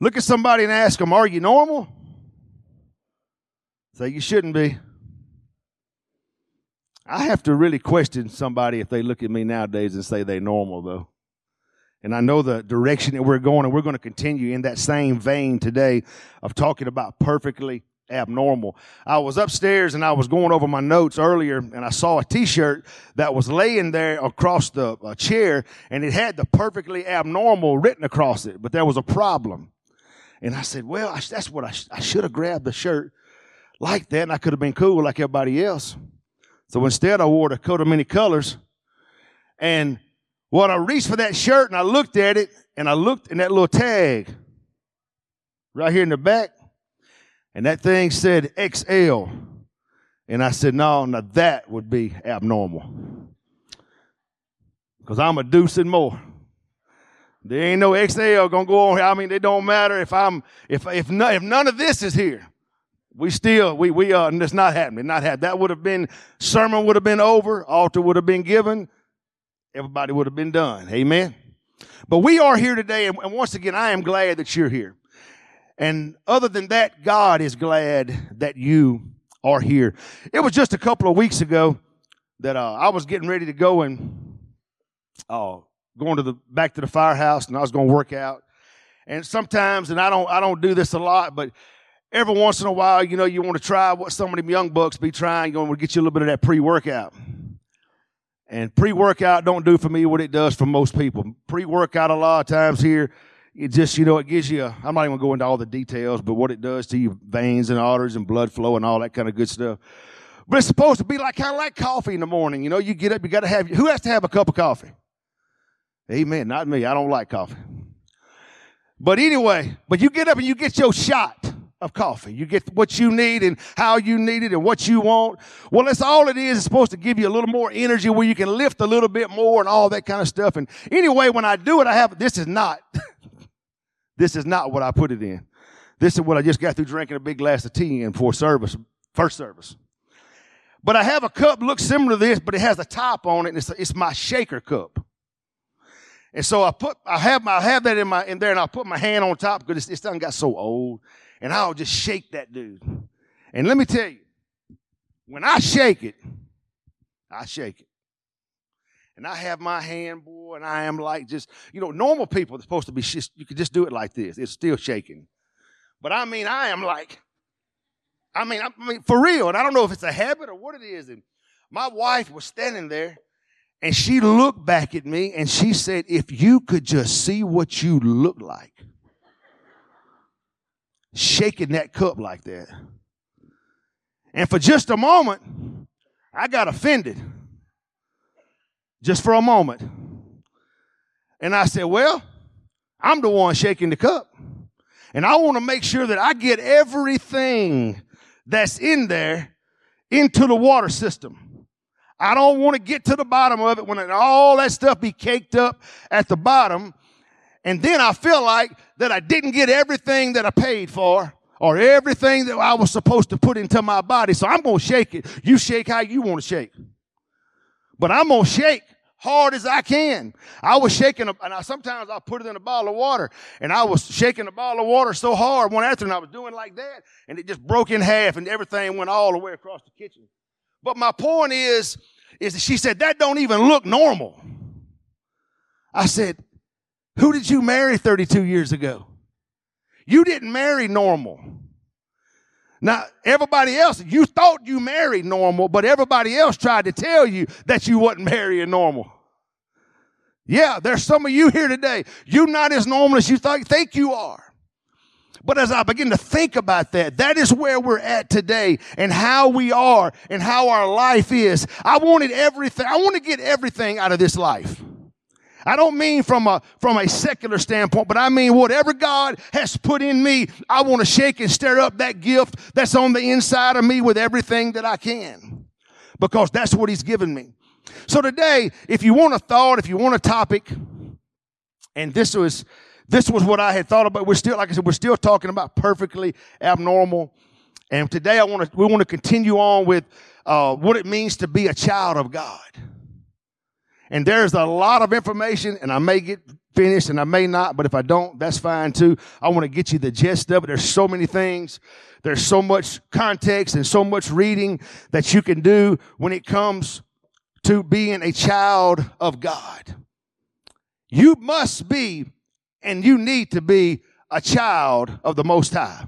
Look at somebody and ask them, Are you normal? Say, You shouldn't be. I have to really question somebody if they look at me nowadays and say they're normal, though. And I know the direction that we're going, and we're going to continue in that same vein today of talking about perfectly abnormal. I was upstairs and I was going over my notes earlier and I saw a t-shirt that was laying there across the uh, chair and it had the perfectly abnormal written across it, but there was a problem. And I said, well, I, that's what I, sh- I should have grabbed the shirt like that and I could have been cool like everybody else. So instead I wore the coat of many colors and when I reached for that shirt and I looked at it and I looked in that little tag right here in the back and that thing said XL. And I said, no, now that would be abnormal. Because I'm a deuce and more. There ain't no XL gonna go on here. I mean, it don't matter if I'm if if no, if none of this is here. We still we we uh and it's not happening. Not happening. That would have been sermon would have been over, altar would have been given, everybody would have been done. Amen. But we are here today, and once again, I am glad that you're here. And other than that, God is glad that you are here. It was just a couple of weeks ago that uh, I was getting ready to go and uh, going to the back to the firehouse, and I was going to work out. And sometimes, and I don't, I don't do this a lot, but every once in a while, you know, you want to try what some of them young bucks be trying. You want to get you a little bit of that pre-workout. And pre-workout don't do for me what it does for most people. Pre-workout a lot of times here it just, you know, it gives you, I'm not even going to go into all the details, but what it does to your veins and arteries and blood flow and all that kind of good stuff. But it's supposed to be like kind of like coffee in the morning. You know, you get up, you got to have, who has to have a cup of coffee? Amen. Not me. I don't like coffee. But anyway, but you get up and you get your shot of coffee. You get what you need and how you need it and what you want. Well, that's all it is. It's supposed to give you a little more energy where you can lift a little bit more and all that kind of stuff. And anyway, when I do it, I have, this is not, This is not what I put it in. This is what I just got through drinking a big glass of tea in for service, first service. But I have a cup looks similar to this, but it has a top on it, and it's, it's my shaker cup. And so I put, I have my, I have that in my, in there, and I'll put my hand on top because this thing got so old, and I'll just shake that dude. And let me tell you, when I shake it, I shake it and I have my hand, boy, and I am like just, you know, normal people are supposed to be, just, you could just do it like this. It's still shaking. But I mean, I am like, I mean, I mean, for real. And I don't know if it's a habit or what it is. And my wife was standing there and she looked back at me and she said, if you could just see what you look like, shaking that cup like that. And for just a moment, I got offended just for a moment. And I said, Well, I'm the one shaking the cup. And I want to make sure that I get everything that's in there into the water system. I don't want to get to the bottom of it when all that stuff be caked up at the bottom. And then I feel like that I didn't get everything that I paid for or everything that I was supposed to put into my body. So I'm going to shake it. You shake how you want to shake. But I'm going to shake hard as I can. I was shaking, and I, sometimes I put it in a bottle of water, and I was shaking a bottle of water so hard one afternoon, I was doing like that, and it just broke in half, and everything went all the way across the kitchen. But my point is, is that she said, that don't even look normal. I said, who did you marry 32 years ago? You didn't marry normal. Now, everybody else, you thought you married normal, but everybody else tried to tell you that you wasn't marrying normal. Yeah, there's some of you here today. You're not as normal as you th- think you are. But as I begin to think about that, that is where we're at today and how we are and how our life is. I wanted everything. I want to get everything out of this life. I don't mean from a, from a secular standpoint, but I mean whatever God has put in me, I want to shake and stir up that gift that's on the inside of me with everything that I can. Because that's what He's given me. So today, if you want a thought, if you want a topic, and this was, this was what I had thought about. We're still, like I said, we're still talking about perfectly abnormal. And today I want to, we want to continue on with, uh, what it means to be a child of God. And there's a lot of information and I may get finished and I may not, but if I don't, that's fine too. I want to get you the gist of it. There's so many things. There's so much context and so much reading that you can do when it comes to being a child of God. You must be and you need to be a child of the Most High.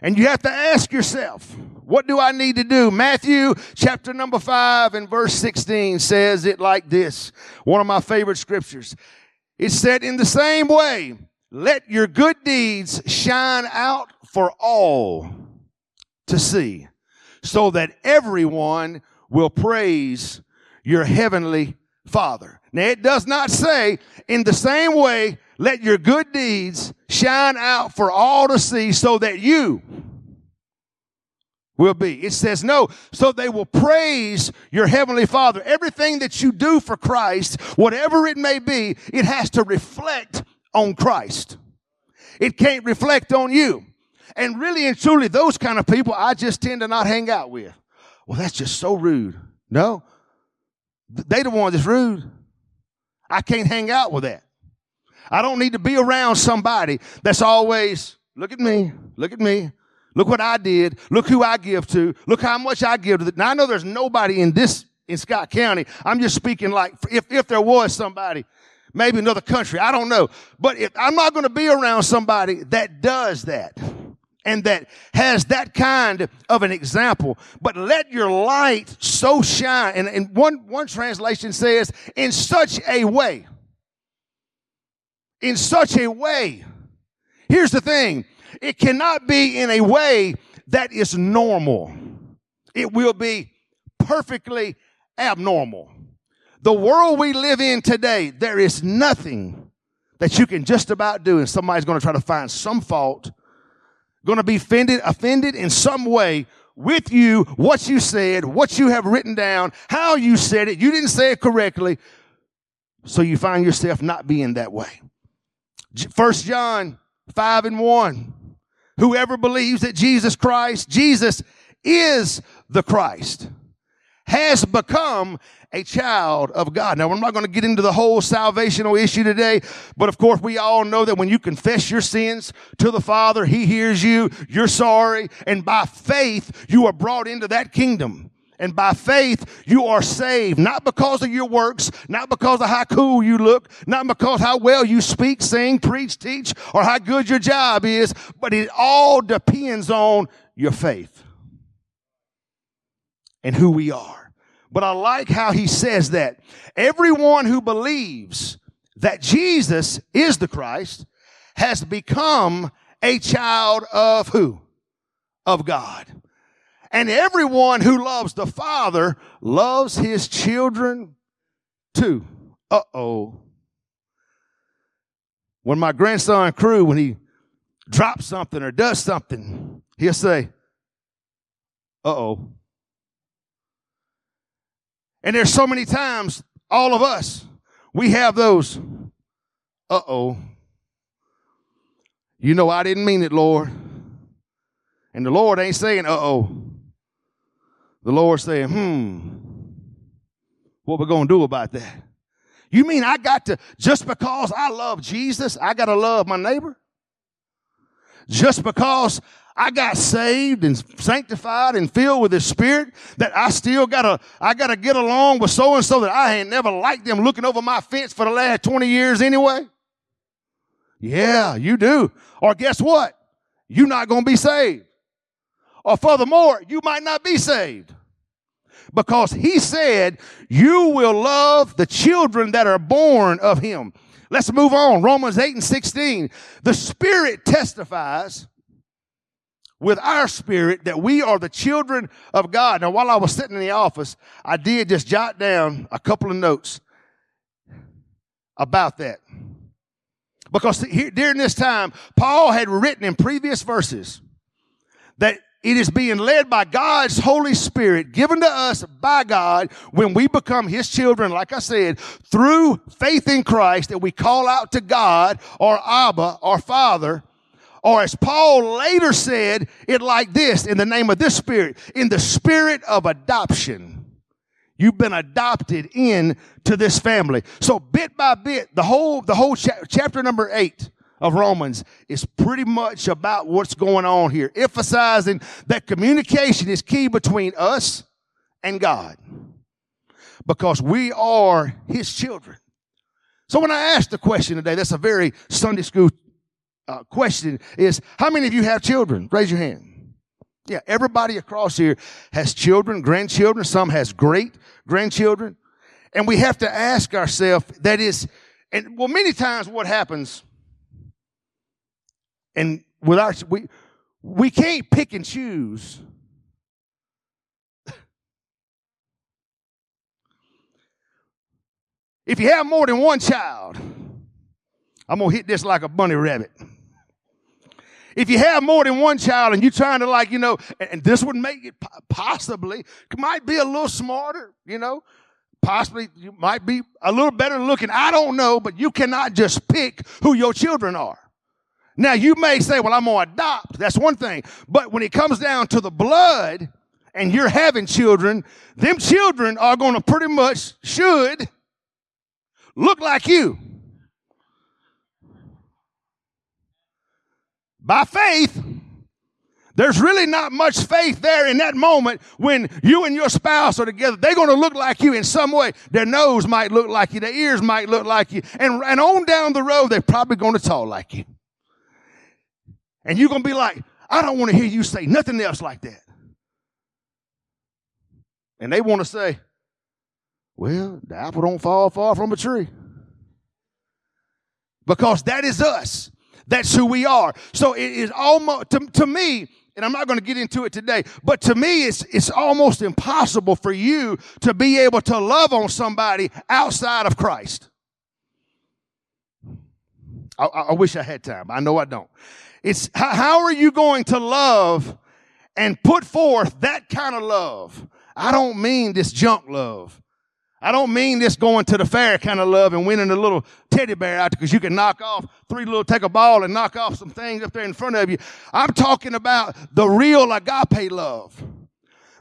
And you have to ask yourself, what do I need to do? Matthew chapter number five and verse 16 says it like this. One of my favorite scriptures. It said, in the same way, let your good deeds shine out for all to see so that everyone will praise your heavenly father. Now it does not say in the same way, let your good deeds shine out for all to see so that you will be. It says no, so they will praise your heavenly father. Everything that you do for Christ, whatever it may be, it has to reflect on Christ. It can't reflect on you. And really and truly, those kind of people I just tend to not hang out with. Well, that's just so rude. No, they the one that's rude. I can't hang out with that. I don't need to be around somebody that's always, look at me, look at me. Look what I did. Look who I give to. Look how much I give to. The, now I know there's nobody in this, in Scott County. I'm just speaking like if, if there was somebody, maybe another country. I don't know. But if, I'm not going to be around somebody that does that and that has that kind of an example. But let your light so shine. And, and one, one translation says, in such a way. In such a way. Here's the thing. It cannot be in a way that is normal. It will be perfectly abnormal. The world we live in today, there is nothing that you can just about do and somebody's going to try to find some fault, going to be offended, offended in some way with you, what you said, what you have written down, how you said it. You didn't say it correctly. So you find yourself not being that way. First John 5 and 1. Whoever believes that Jesus Christ, Jesus is the Christ, has become a child of God. Now, I'm not going to get into the whole salvational issue today, but of course, we all know that when you confess your sins to the Father, He hears you, you're sorry, and by faith, you are brought into that kingdom. And by faith, you are saved, not because of your works, not because of how cool you look, not because how well you speak, sing, preach, teach, or how good your job is, but it all depends on your faith and who we are. But I like how he says that everyone who believes that Jesus is the Christ has become a child of who? Of God. And everyone who loves the Father loves his children too. Uh oh. When my grandson Crew, when he drops something or does something, he'll say, uh oh. And there's so many times, all of us, we have those, uh oh. You know, I didn't mean it, Lord. And the Lord ain't saying, uh oh the Lord saying, hmm, what we going to do about that? You mean I got to, just because I love Jesus, I got to love my neighbor? Just because I got saved and sanctified and filled with His Spirit, that I still gotta, I gotta get along with so and so that I ain't never liked them looking over my fence for the last 20 years anyway? Yeah, you do. Or guess what? You're not gonna be saved. Or furthermore, you might not be saved. Because he said, you will love the children that are born of him. Let's move on. Romans 8 and 16. The Spirit testifies with our spirit that we are the children of God. Now, while I was sitting in the office, I did just jot down a couple of notes about that. Because here, during this time, Paul had written in previous verses that it is being led by God's Holy Spirit, given to us by God when we become His children, like I said, through faith in Christ that we call out to God or Abba or Father. Or as Paul later said it like this in the name of this Spirit, in the spirit of adoption. You've been adopted in to this family. So bit by bit, the whole, the whole cha- chapter number eight of Romans is pretty much about what's going on here, emphasizing that communication is key between us and God because we are his children. So when I ask the question today, that's a very Sunday school uh, question is, how many of you have children? Raise your hand. Yeah, everybody across here has children, grandchildren. Some has great grandchildren. And we have to ask ourselves, that is, and well, many times what happens, and with our, we, we can't pick and choose If you have more than one child, I'm going to hit this like a bunny rabbit. If you have more than one child and you're trying to like, you know, and this would make it possibly, might be a little smarter, you know, possibly you might be a little better looking. I don't know, but you cannot just pick who your children are. Now you may say, well, I'm going to adopt. That's one thing. But when it comes down to the blood and you're having children, them children are going to pretty much should look like you. By faith, there's really not much faith there in that moment when you and your spouse are together. They're going to look like you in some way. Their nose might look like you. Their ears might look like you. And, and on down the road, they're probably going to talk like you. And you're going to be like, I don't want to hear you say nothing else like that. And they want to say, well, the apple don't fall far from a tree. Because that is us. That's who we are. So it is almost, to, to me, and I'm not going to get into it today, but to me, it's, it's almost impossible for you to be able to love on somebody outside of Christ. I, I wish I had time. I know I don't. It's how, how are you going to love and put forth that kind of love? I don't mean this junk love. I don't mean this going to the fair kind of love and winning a little teddy bear out because you can knock off three little, take a ball and knock off some things up there in front of you. I'm talking about the real agape love.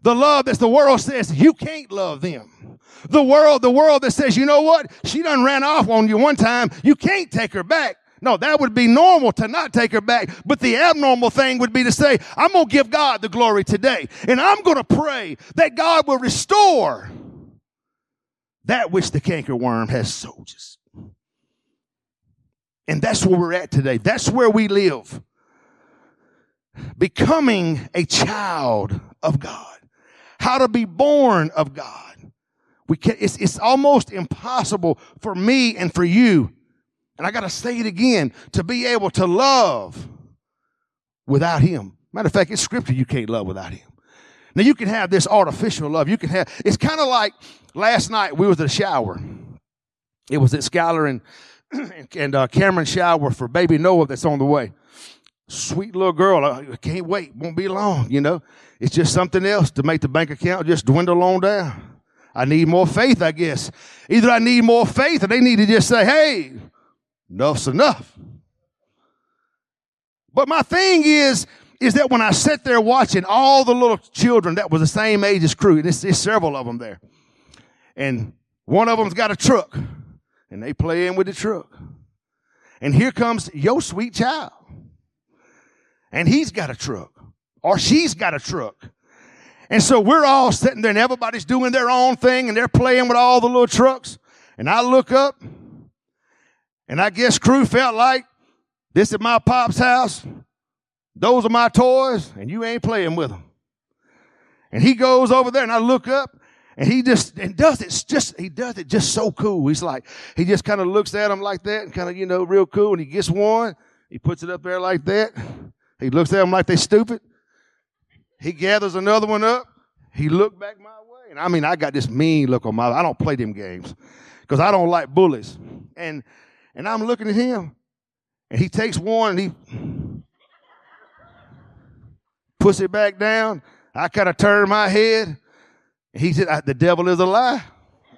The love that the world says you can't love them. The world, the world that says, you know what? She done ran off on you one time. You can't take her back. No, that would be normal to not take her back. But the abnormal thing would be to say, I'm going to give God the glory today. And I'm going to pray that God will restore that which the cankerworm has soldiers. And that's where we're at today. That's where we live. Becoming a child of God. How to be born of God. We can, it's, it's almost impossible for me and for you, and I got to say it again, to be able to love without Him. Matter of fact, it's scripture you can't love without Him. Now you can have this artificial love. You can have, it's kind of like last night we was at a shower. It was at Skylar and, and uh, Cameron shower for baby Noah that's on the way. Sweet little girl. I can't wait. Won't be long, you know. It's just something else to make the bank account just dwindle on down. I need more faith, I guess. Either I need more faith or they need to just say, hey, enough's enough. But my thing is, is that when I sit there watching all the little children that was the same age as crew, there's, there's several of them there. And one of them's got a truck and they play in with the truck. And here comes your sweet child. And he's got a truck or she's got a truck. And so we're all sitting there and everybody's doing their own thing and they're playing with all the little trucks. And I look up and I guess crew felt like this is my pop's house. Those are my toys, and you ain't playing with them. And he goes over there, and I look up, and he just and does it just he does it just so cool. He's like he just kind of looks at him like that, and kind of you know real cool. And he gets one, he puts it up there like that. He looks at them like they stupid. He gathers another one up. He looked back my way, and I mean I got this mean look on my. I don't play them games because I don't like bullies. And and I'm looking at him, and he takes one and he puts it back down. I kind of turned my head. He said, The devil is a lie.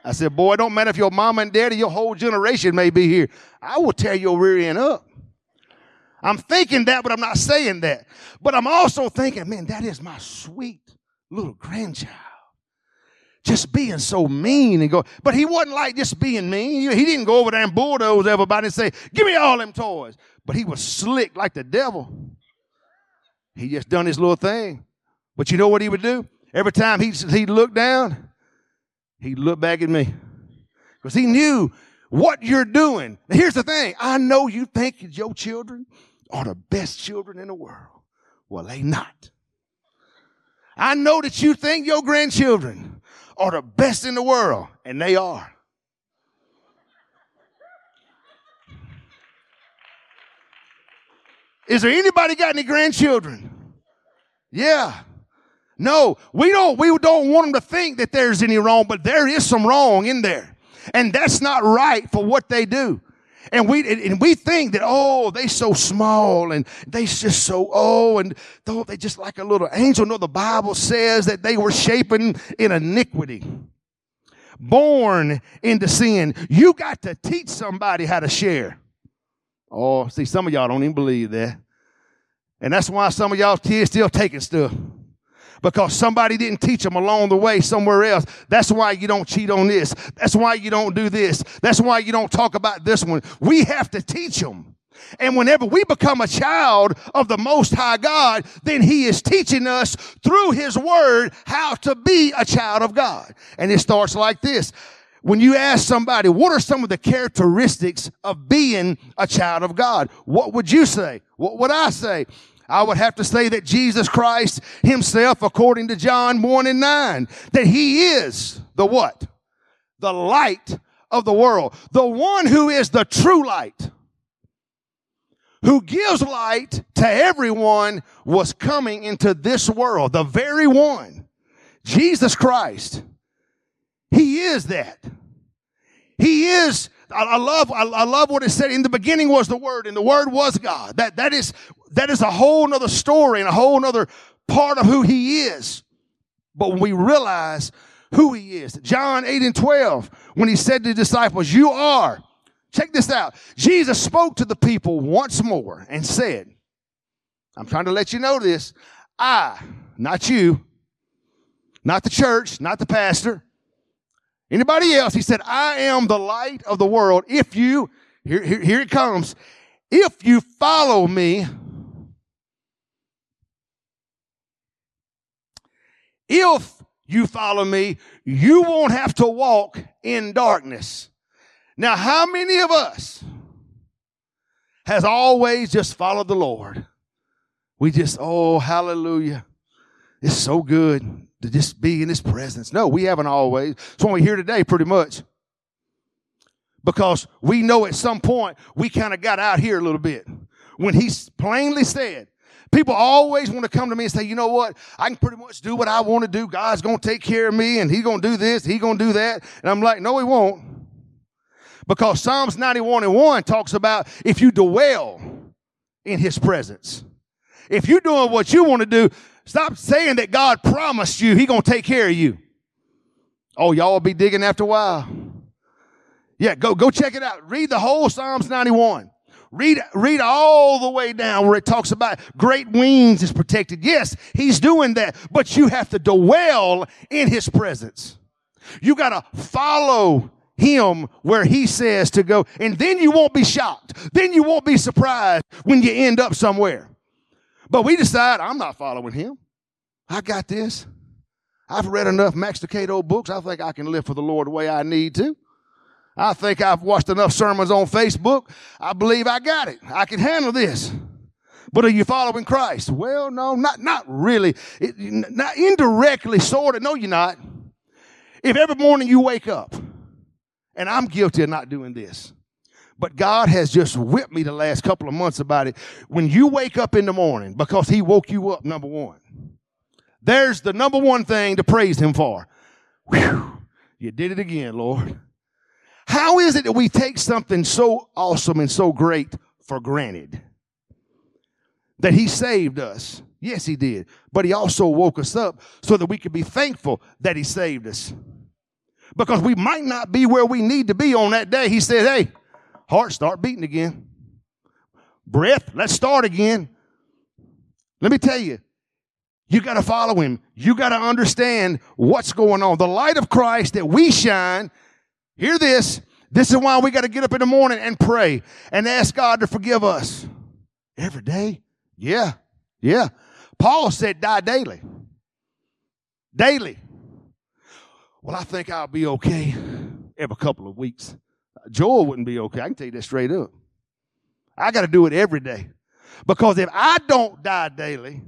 I said, Boy, it don't matter if your mama and daddy, your whole generation may be here. I will tear your rear end up. I'm thinking that, but I'm not saying that. But I'm also thinking, man, that is my sweet little grandchild. just being so mean and go, but he wasn't like just being mean. He didn't go over there and bulldoze everybody and say, give me all them toys. But he was slick like the devil. He just done his little thing. But you know what he would do? Every time he he'd look down, he'd look back at me. Because he knew what you're doing. here's the thing. I know you think your children are the best children in the world. Well, they not. I know that you think your grandchildren are the best in the world, and they are. Is there anybody got any grandchildren? Yeah. No, we don't, we don't want them to think that there's any wrong, but there is some wrong in there. And that's not right for what they do. And we, and we think that, oh, they so small and they just so, oh, and though they just like a little angel. No, the Bible says that they were shapen in iniquity. Born into sin. You got to teach somebody how to share. Oh, see, some of y'all don't even believe that. And that's why some of y'all kids still taking stuff because somebody didn't teach them along the way somewhere else. That's why you don't cheat on this. That's why you don't do this. That's why you don't talk about this one. We have to teach them. And whenever we become a child of the Most High God, then He is teaching us through His Word how to be a child of God. And it starts like this. When you ask somebody, what are some of the characteristics of being a child of God? What would you say? What would I say? I would have to say that Jesus Christ himself, according to John 1 and 9, that he is the what? The light of the world. The one who is the true light. Who gives light to everyone was coming into this world. The very one. Jesus Christ. He is that. He is I, love, I, I, love what it said. In the beginning was the Word, and the Word was God. That, that is, that is a whole nother story and a whole nother part of who He is. But when we realize who He is, John 8 and 12, when He said to the disciples, You are, check this out. Jesus spoke to the people once more and said, I'm trying to let you know this. I, not you, not the church, not the pastor, Anybody else? He said, I am the light of the world. If you, here, here, here it comes. If you follow me, if you follow me, you won't have to walk in darkness. Now, how many of us has always just followed the Lord? We just, oh, hallelujah. It's so good to just be in his presence. No, we haven't always. That's why we're here today, pretty much. Because we know at some point we kind of got out here a little bit. When he plainly said, people always want to come to me and say, you know what? I can pretty much do what I want to do. God's going to take care of me and he's going to do this, he's going to do that. And I'm like, no, he won't. Because Psalms 91 and 1 talks about if you dwell in his presence. If you're doing what you want to do, Stop saying that God promised you He gonna take care of you. Oh, y'all will be digging after a while. Yeah, go go check it out. Read the whole Psalms 91. Read, read all the way down where it talks about great wings is protected. Yes, he's doing that, but you have to dwell in his presence. You gotta follow him where he says to go, and then you won't be shocked. Then you won't be surprised when you end up somewhere. But we decide, I'm not following him. I got this. I've read enough Max Lucado books. I think I can live for the Lord the way I need to. I think I've watched enough sermons on Facebook. I believe I got it. I can handle this. But are you following Christ? Well, no, not, not really. It, not indirectly, sort of. No, you're not. If every morning you wake up, and I'm guilty of not doing this, but God has just whipped me the last couple of months about it. When you wake up in the morning, because He woke you up, number one, there's the number one thing to praise Him for. Whew, you did it again, Lord. How is it that we take something so awesome and so great for granted? That He saved us. Yes, He did. But He also woke us up so that we could be thankful that He saved us. Because we might not be where we need to be on that day. He said, Hey, Heart start beating again. Breath, let's start again. Let me tell you, You got to follow him. You got to understand what's going on. The light of Christ that we shine, hear this. This is why we got to get up in the morning and pray and ask God to forgive us. Every day? Yeah. Yeah. Paul said die daily. Daily. Well, I think I'll be okay every couple of weeks. Joel wouldn't be okay. I can tell you that straight up. I got to do it every day. Because if I don't die daily,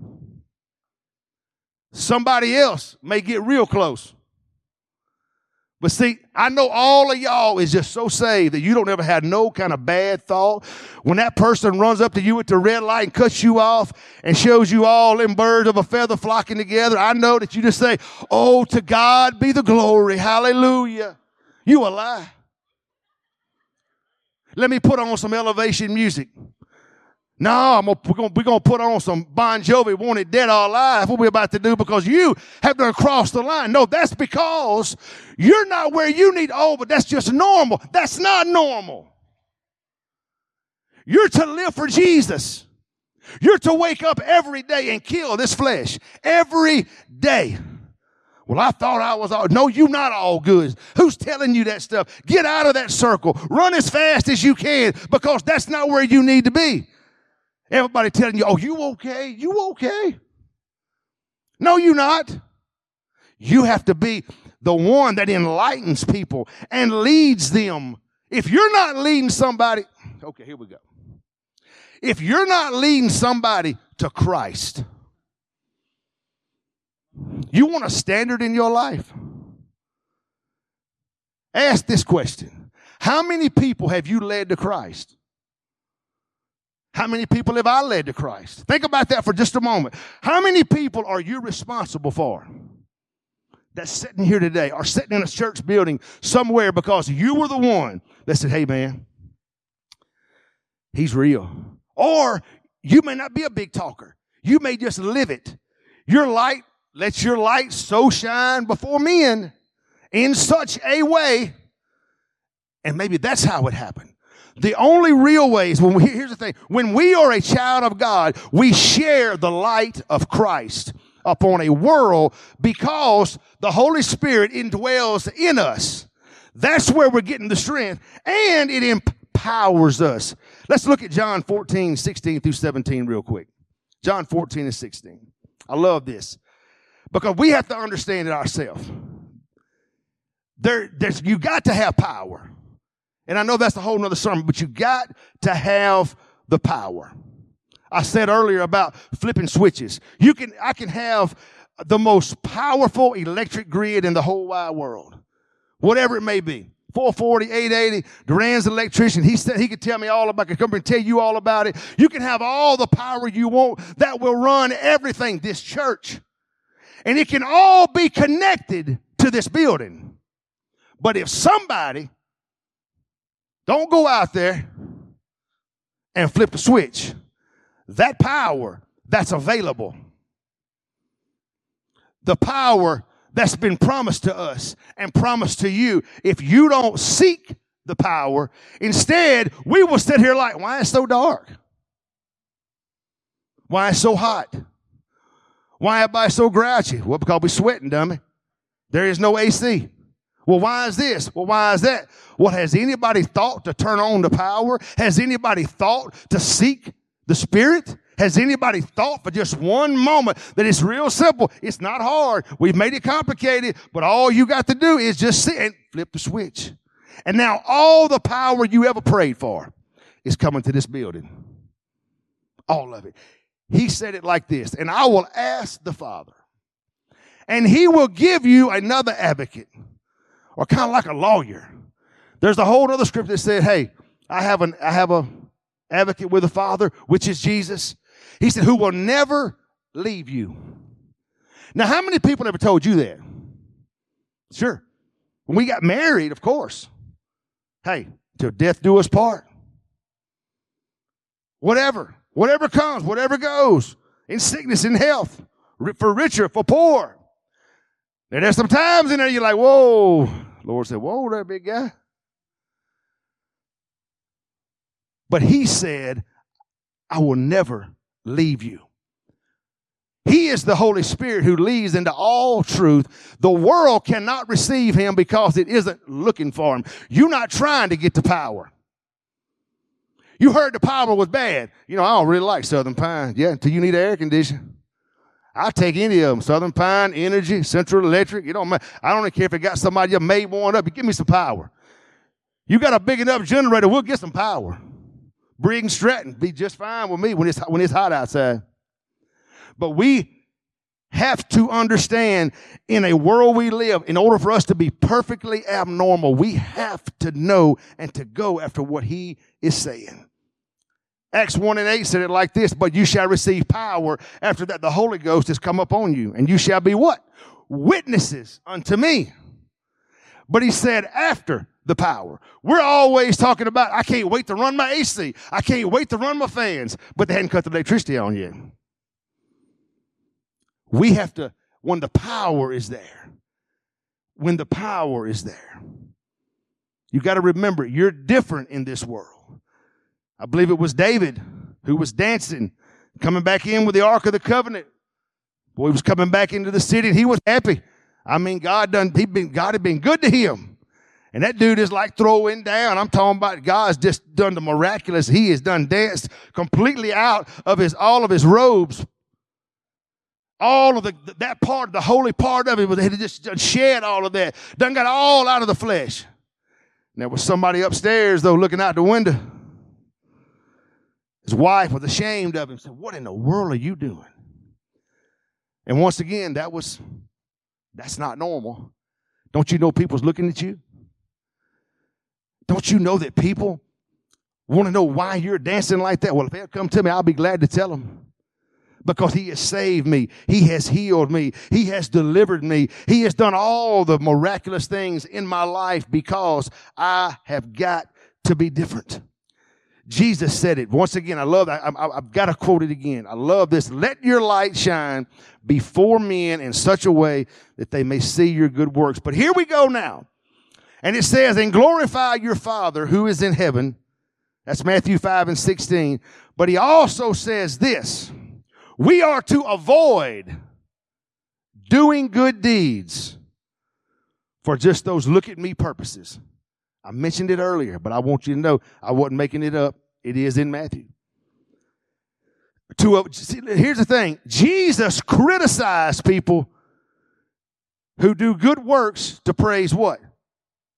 somebody else may get real close. But see, I know all of y'all is just so saved that you don't ever have no kind of bad thought. When that person runs up to you at the red light and cuts you off and shows you all them birds of a feather flocking together, I know that you just say, Oh, to God be the glory. Hallelujah. You a lie. Let me put on some elevation music. No, gonna, we're going we're gonna put on some Bon Jovi, Wanted Dead or Alive. What we're about to do because you have done crossed the line. No, that's because you're not where you need. Oh, but that's just normal. That's not normal. You're to live for Jesus. You're to wake up every day and kill this flesh every day. Well, I thought I was all, no, you're not all good. Who's telling you that stuff? Get out of that circle. Run as fast as you can because that's not where you need to be. Everybody telling you, oh, you okay? You okay? No, you not. You have to be the one that enlightens people and leads them. If you're not leading somebody, okay, here we go. If you're not leading somebody to Christ, you want a standard in your life? Ask this question How many people have you led to Christ? How many people have I led to Christ? Think about that for just a moment. How many people are you responsible for? That's sitting here today or sitting in a church building somewhere because you were the one that said, Hey man, he's real. Or you may not be a big talker. You may just live it. Your light, let your light so shine before men in such a way. And maybe that's how it happened. The only real ways, when we, here's the thing, when we are a child of God, we share the light of Christ upon a world because the Holy Spirit indwells in us. That's where we're getting the strength and it empowers us. Let's look at John 14, 16 through 17 real quick. John 14 and 16. I love this because we have to understand it ourselves. There, there's, you got to have power. And I know that's a whole nother sermon, but you got to have the power. I said earlier about flipping switches. You can, I can have the most powerful electric grid in the whole wide world. Whatever it may be. 440, 880, Duran's electrician. He said he could tell me all about it, come and tell you all about it. You can have all the power you want that will run everything, this church. And it can all be connected to this building. But if somebody don't go out there and flip the switch. That power that's available, the power that's been promised to us and promised to you, if you don't seek the power, instead, we will sit here like, why is so dark? Why is so hot? Why am I so grouchy? Well, because we're sweating, dummy. There is no AC. Well, why is this? Well, why is that? Well, has anybody thought to turn on the power? Has anybody thought to seek the Spirit? Has anybody thought for just one moment that it's real simple? It's not hard. We've made it complicated, but all you got to do is just sit and flip the switch. And now all the power you ever prayed for is coming to this building. All of it. He said it like this, and I will ask the Father, and he will give you another advocate or kind of like a lawyer. There's a whole other scripture that said, Hey, I have an I have a advocate with the Father, which is Jesus. He said, Who will never leave you. Now, how many people ever told you that? Sure. When we got married, of course. Hey, till death do us part. Whatever, whatever comes, whatever goes, in sickness, in health, for richer, for poor. And there's some times in there you're like, whoa. Lord said, whoa there, big guy. But he said, I will never leave you. He is the Holy Spirit who leads into all truth. The world cannot receive him because it isn't looking for him. You're not trying to get to power. You heard the power was bad. You know, I don't really like Southern Pine. Yeah, until you need air conditioning. I'll take any of them. Southern Pine, Entergy, Central Electric. You don't matter. I don't care if it got somebody that made one up. You give me some power. You got a big enough generator, we'll get some power. Briggs Stratton be just fine with me when it's, when it's hot outside. But we have to understand in a world we live, in order for us to be perfectly abnormal, we have to know and to go after what he is saying. Acts 1 and 8 said it like this, but you shall receive power after that the Holy Ghost has come upon you, and you shall be what? Witnesses unto me. But he said after the power. We're always talking about, I can't wait to run my AC. I can't wait to run my fans, but they hadn't cut the electricity on yet. We have to, when the power is there, when the power is there, you got to remember you're different in this world. I believe it was David who was dancing, coming back in with the Ark of the Covenant. Boy, he was coming back into the city and he was happy. I mean, God done, he been, God had been good to him. And that dude is like throwing down. I'm talking about God's just done the miraculous. He has done danced completely out of his, all of his robes. All of the, that part, the holy part of it was, he just shed all of that. Done got all out of the flesh. And there was somebody upstairs though looking out the window. His wife was ashamed of him. Said, what in the world are you doing? And once again, that was, that's not normal. Don't you know people's looking at you? Don't you know that people want to know why you're dancing like that? Well, if they'll come to me, I'll be glad to tell them. Because he has saved me. He has healed me. He has delivered me. He has done all the miraculous things in my life because I have got to be different. Jesus said it. Once again, I love that. I, have got to quote it again. I love this. Let your light shine before men in such a way that they may see your good works. But here we go now. And it says, and glorify your Father who is in heaven. That's Matthew 5 and 16. But he also says this we are to avoid doing good deeds for just those look at me purposes. I mentioned it earlier, but I want you to know I wasn't making it up. It is in Matthew. To, see, here's the thing Jesus criticized people who do good works to praise what?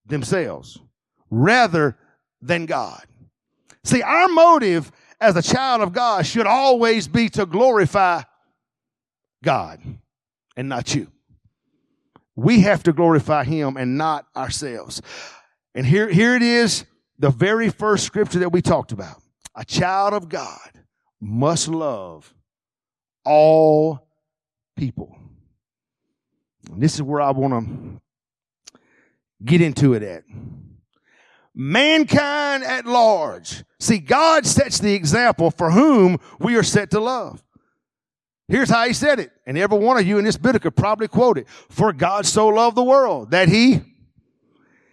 themselves rather than God. See, our motive as a child of God should always be to glorify God and not you. We have to glorify Him and not ourselves. And here, here it is, the very first scripture that we talked about. A child of God must love all people. And this is where I want to get into it at. Mankind at large. See, God sets the example for whom we are set to love. Here's how he said it, and every one of you in this bit could probably quote it. For God so loved the world that he,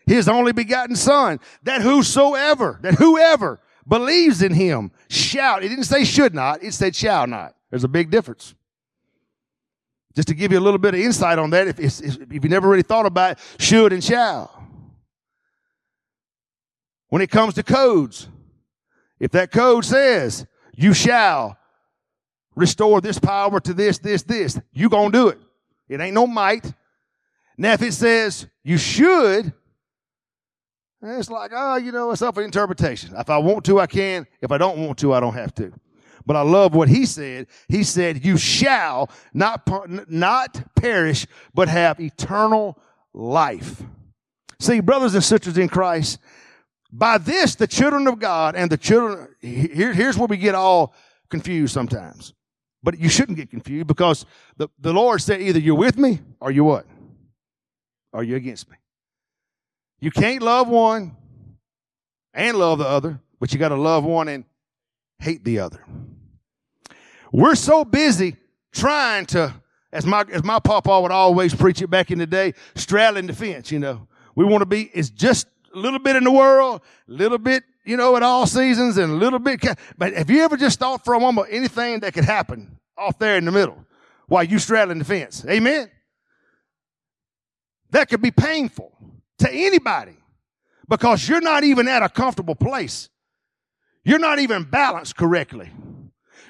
his only begotten son, that whosoever, that whoever believes in him shall, it didn't say should not, it said shall not. There's a big difference. Just to give you a little bit of insight on that, if, if, if you never really thought about it, should and shall. When it comes to codes, if that code says you shall restore this power to this, this, this, you gonna do it. It ain't no might. Now if it says you should, it's like, oh, you know, it's up for interpretation. If I want to, I can. If I don't want to, I don't have to. But I love what he said. He said, you shall not, not perish, but have eternal life. See, brothers and sisters in Christ, by this, the children of God and the children, here, here's where we get all confused sometimes. But you shouldn't get confused because the, the Lord said either you're with me or you what? Or you against me. You can't love one and love the other, but you got to love one and hate the other. We're so busy trying to, as my, as my papa would always preach it back in the day, straddling the fence, you know. We want to be, it's just a little bit in the world, a little bit, you know, at all seasons and a little bit, but have you ever just thought for a moment anything that could happen off there in the middle? while you straddling the fence. Amen? That could be painful to anybody because you're not even at a comfortable place. You're not even balanced correctly.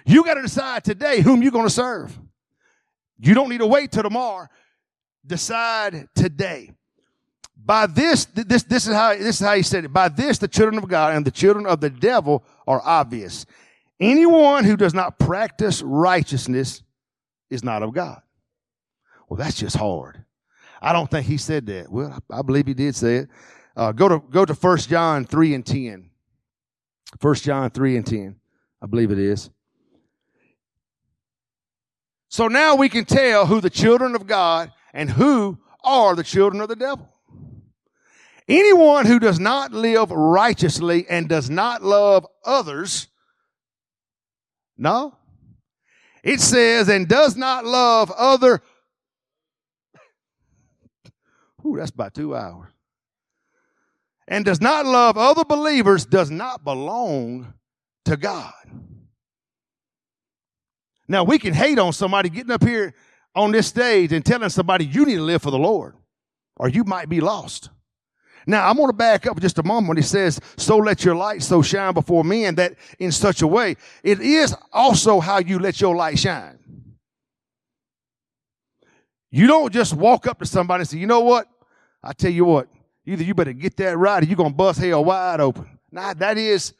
You got to decide today whom you're going to serve. You don't need to wait till tomorrow. Decide today. By this, this, this is how, this is how he said it. By this, the children of God and the children of the devil are obvious. Anyone who does not practice righteousness is not of God. Well, that's just hard. I don't think he said that. Well, I believe he did say it. Uh, go to go to First John three and ten. First John three and ten, I believe it is. So now we can tell who the children of God and who are the children of the devil. Anyone who does not live righteously and does not love others, no. It says, and does not love other. Ooh, that's about two hours. And does not love other believers does not belong to God. Now we can hate on somebody getting up here on this stage and telling somebody you need to live for the Lord or you might be lost. Now, I'm going to back up just a moment when he says, so let your light so shine before men that in such a way, it is also how you let your light shine. You don't just walk up to somebody and say, you know what? I tell you what, either you better get that right or you're going to bust hell wide open. Now, that is,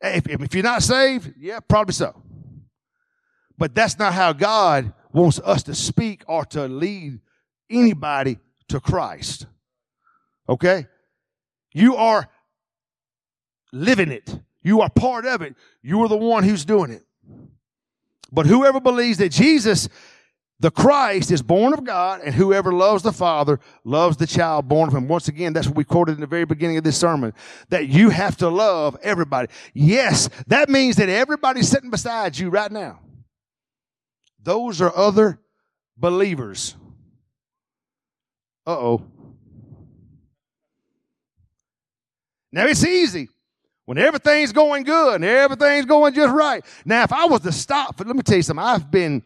if, if you're not saved, yeah, probably so. But that's not how God wants us to speak or to lead anybody to Christ. Okay? You are living it. You are part of it. You are the one who's doing it. But whoever believes that Jesus, the Christ, is born of God, and whoever loves the Father loves the child born of him. Once again, that's what we quoted in the very beginning of this sermon. That you have to love everybody. Yes, that means that everybody's sitting beside you right now. Those are other believers. Uh oh. Now it's easy when everything's going good and everything's going just right. Now, if I was to stop, let me tell you something. I've been,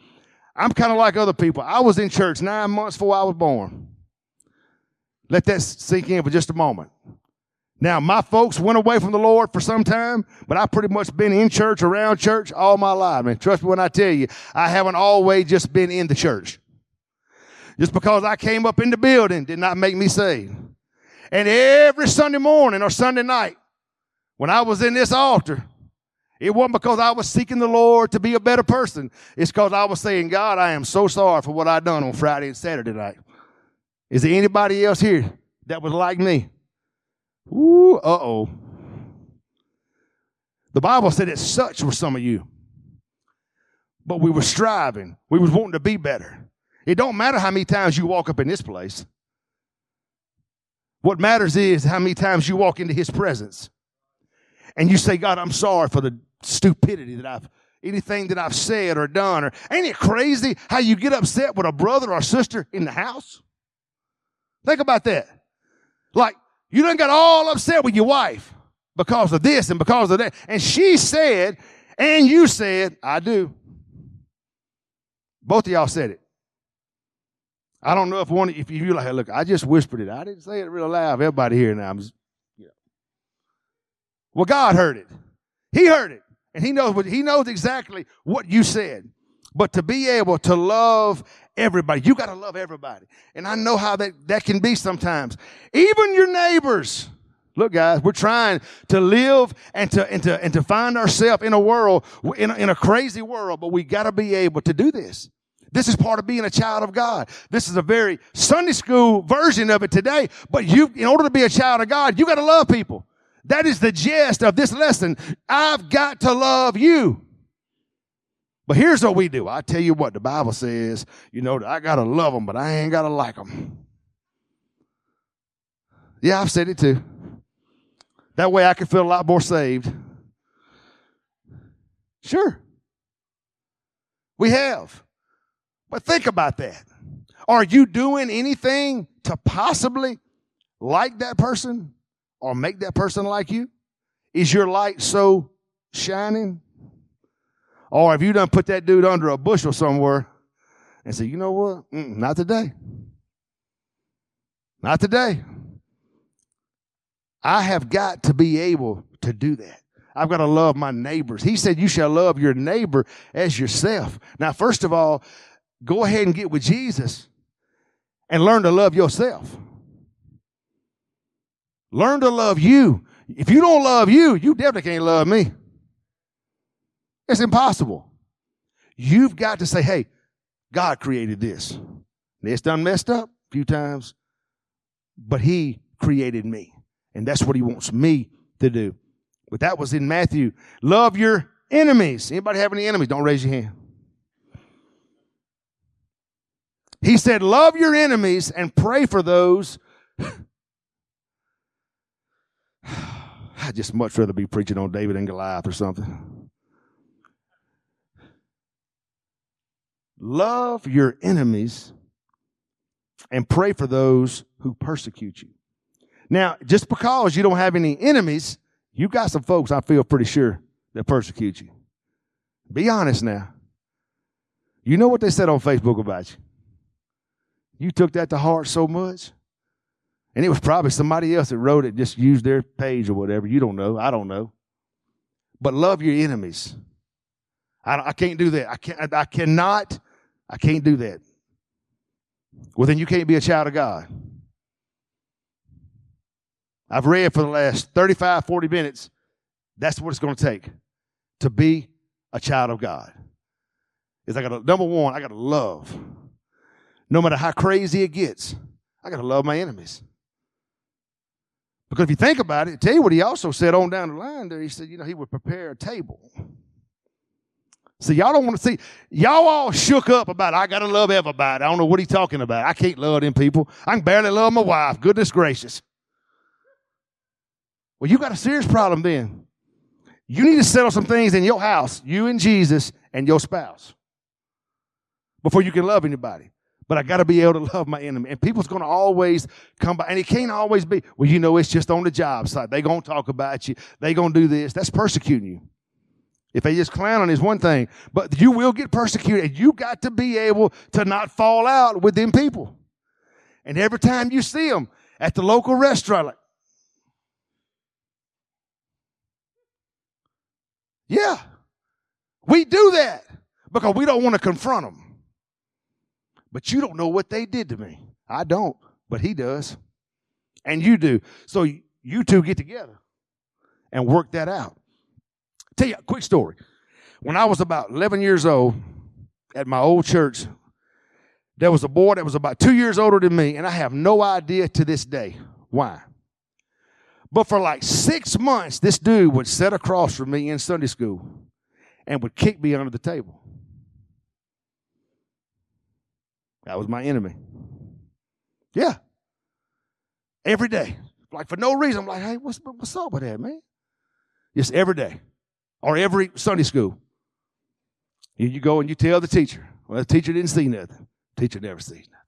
I'm kind of like other people. I was in church nine months before I was born. Let that sink in for just a moment. Now, my folks went away from the Lord for some time, but I've pretty much been in church, around church all my life. And trust me when I tell you, I haven't always just been in the church. Just because I came up in the building did not make me saved. And every Sunday morning or Sunday night, when I was in this altar, it wasn't because I was seeking the Lord to be a better person. It's because I was saying, God, I am so sorry for what I done on Friday and Saturday night. Is there anybody else here that was like me? Ooh, uh-oh. The Bible said that such were some of you. But we were striving. We was wanting to be better. It don't matter how many times you walk up in this place. What matters is how many times you walk into his presence and you say, God, I'm sorry for the stupidity that I've, anything that I've said or done. Or ain't it crazy how you get upset with a brother or sister in the house? Think about that. Like, you done got all upset with your wife because of this and because of that. And she said, and you said, I do. Both of y'all said it. I don't know if one if you like, look, I just whispered it. I didn't say it real loud. Everybody here now. I'm just. Well, God heard it. He heard it. And he knows what he knows exactly what you said. But to be able to love everybody, you got to love everybody. And I know how that, that can be sometimes. Even your neighbors. Look, guys, we're trying to live and to, and to, and to find ourselves in a world, in a, in a crazy world, but we got to be able to do this. This is part of being a child of God. This is a very Sunday school version of it today. But you, in order to be a child of God, you got to love people. That is the gist of this lesson. I've got to love you. But here's what we do. I tell you what, the Bible says, you know, I got to love them, but I ain't got to like them. Yeah, I've said it too. That way I can feel a lot more saved. Sure. We have. But think about that. Are you doing anything to possibly like that person or make that person like you? Is your light so shining? Or have you done put that dude under a bushel somewhere and say, you know what? Mm, not today. Not today. I have got to be able to do that. I've got to love my neighbors. He said, You shall love your neighbor as yourself. Now, first of all, go ahead and get with Jesus and learn to love yourself. Learn to love you. If you don't love you, you definitely can't love me. It's impossible. You've got to say, Hey, God created this. It's done messed up a few times, but He created me. And that's what He wants me to do. But that was in Matthew. Love your enemies. Anybody have any enemies? Don't raise your hand. He said, Love your enemies and pray for those. I'd just much rather be preaching on David and Goliath or something. Love your enemies and pray for those who persecute you. Now, just because you don't have any enemies, you got some folks I feel pretty sure that persecute you. Be honest now. You know what they said on Facebook about you. You took that to heart so much. And it was probably somebody else that wrote it, just used their page or whatever. You don't know. I don't know. But love your enemies. I, I can't do that. I can't. I cannot. I can't do that. Well, then you can't be a child of God. I've read for the last 35, 40 minutes. That's what it's going to take to be a child of God. Is I got to, number one, I got to love. No matter how crazy it gets, I got to love my enemies. Because if you think about it, tell you what he also said on down the line there. He said, you know, he would prepare a table. See, y'all don't want to see, y'all all shook up about, I got to love everybody. I don't know what he's talking about. I can't love them people. I can barely love my wife. Goodness gracious. Well, you got a serious problem then. You need to settle some things in your house, you and Jesus and your spouse, before you can love anybody. But I got to be able to love my enemy. And people's going to always come by, and it can't always be, well, you know, it's just on the job site. They're going to talk about you. They're going to do this. That's persecuting you. If they just clown on is one thing, but you will get persecuted. And you got to be able to not fall out with them people. And every time you see them at the local restaurant, like, Yeah. We do that because we don't want to confront them. But you don't know what they did to me. I don't, but he does. And you do. So you two get together and work that out. Tell you a quick story. When I was about 11 years old at my old church, there was a boy that was about two years older than me, and I have no idea to this day why. But for like six months, this dude would sit across from me in Sunday school and would kick me under the table. That was my enemy. Yeah. Every day. Like for no reason. I'm like, hey, what's, what's up with that, man? Just every day. Or every Sunday school. You, you go and you tell the teacher. Well, the teacher didn't see nothing. The teacher never sees nothing.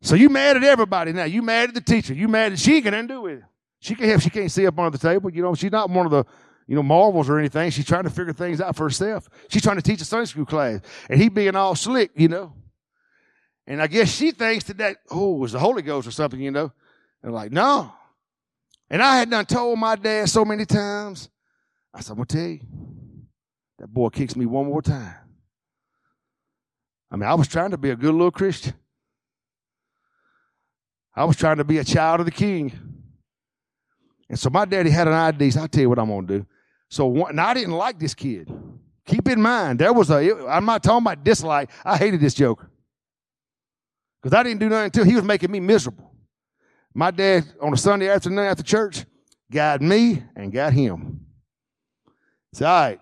So you mad at everybody now. You mad at the teacher. You mad at she gonna do it. She can have she can't see up under the table. You know, she's not one of the you know marvels or anything. She's trying to figure things out for herself. She's trying to teach a Sunday school class, and he being all slick, you know. And I guess she thinks that that oh was the Holy Ghost or something, you know. And like no. And I had done told my dad so many times. I said, I'm gonna tell you, that boy kicks me one more time. I mean, I was trying to be a good little Christian. I was trying to be a child of the king. And so my daddy had an idea. I'll tell you what I'm going to do. So, and I didn't like this kid. Keep in mind, there was a, I'm not talking about dislike. I hated this joker. Because I didn't do nothing until he was making me miserable. My dad, on a Sunday afternoon after church, got me and got him. Said, all right.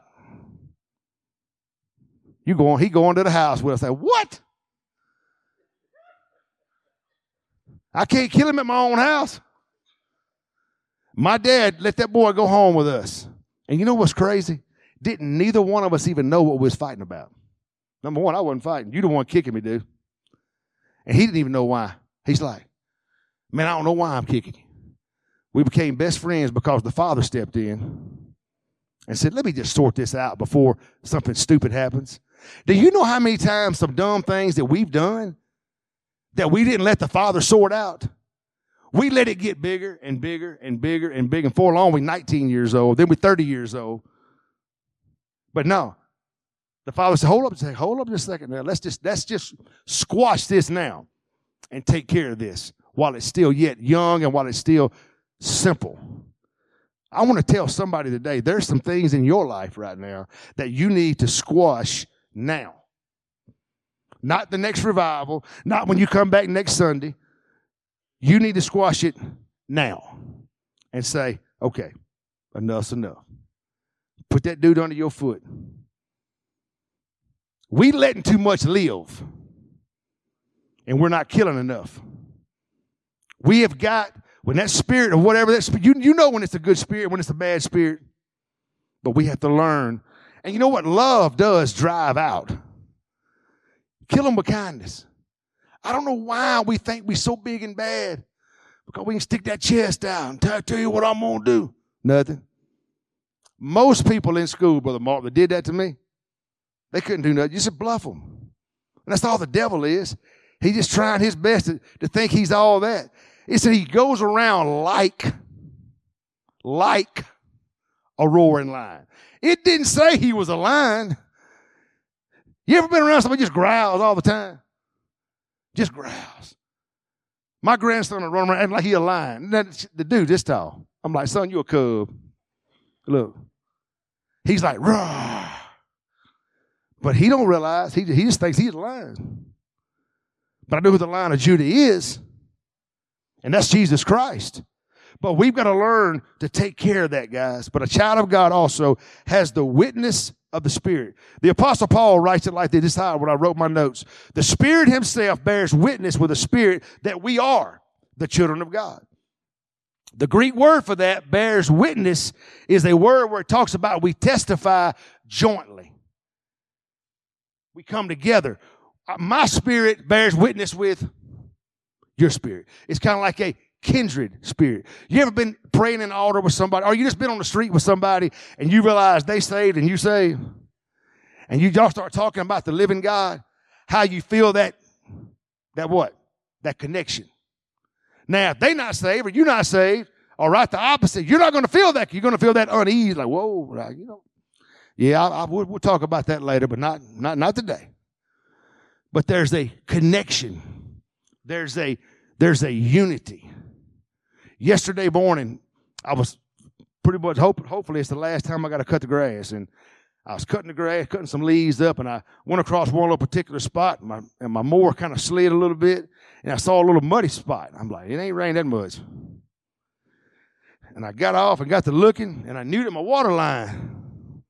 You going, he going to the house with us. I said, what? I can't kill him at my own house. My dad let that boy go home with us. And you know what's crazy? Didn't neither one of us even know what we was fighting about. Number one, I wasn't fighting. You the one kicking me, dude. And he didn't even know why. He's like, man, I don't know why I'm kicking you. We became best friends because the father stepped in and said, let me just sort this out before something stupid happens. Do you know how many times some dumb things that we've done that we didn't let the Father sort out? We let it get bigger and bigger and bigger and bigger. And for long, we're 19 years old, then we're 30 years old. But no, the father said, "Hold up, say, hold up just a second now. Let's just let's just squash this now, and take care of this while it's still yet young and while it's still simple." I want to tell somebody today there's some things in your life right now that you need to squash now. Not the next revival, not when you come back next Sunday. You need to squash it now and say, okay, enough's enough. Put that dude under your foot. We letting too much live, and we're not killing enough. We have got when that spirit or whatever that you, you know when it's a good spirit, when it's a bad spirit. But we have to learn. And you know what love does drive out? Kill them with kindness. I don't know why we think we're so big and bad. Because we can stick that chest out and tell, tell you what I'm going to do. Nothing. Most people in school, Brother Mark, that did that to me, they couldn't do nothing. You just bluff them. And that's all the devil is. He's just trying his best to, to think he's all that. He said he goes around like, like a roaring lion. It didn't say he was a lion. You ever been around somebody just growls all the time? Just growls. My grandson will run around like he a lion. The dude this tall. I'm like, son, you a cub. Look. He's like, Rah. But he don't realize, he, he just thinks he's a lion. But I know who the lion of Judah is, and that's Jesus Christ. But we've got to learn to take care of that, guys. But a child of God also has the witness of the Spirit. The Apostle Paul writes it like this. This is how when I wrote my notes. The Spirit Himself bears witness with the Spirit that we are the children of God. The Greek word for that bears witness is a word where it talks about we testify jointly. We come together. Uh, my spirit bears witness with your spirit. It's kind of like a kindred spirit. You ever been praying in the altar with somebody, or you just been on the street with somebody and you realize they saved and you saved, and you y'all start talking about the living God, how you feel that, that what? That connection. Now, if they not saved or you're not saved, all right, the opposite. You're not going to feel that. You're going to feel that unease, like, whoa, you know. Yeah, I, I, we'll, we'll talk about that later, but not, not, not today. But there's a connection. There's a, there's a unity. Yesterday morning, I was pretty much hoping, hopefully it's the last time I got to cut the grass. And I was cutting the grass, cutting some leaves up, and I went across one little particular spot, and my, and my mower kind of slid a little bit, and I saw a little muddy spot. I'm like, it ain't rained that much. And I got off and got to looking, and I knew that my water line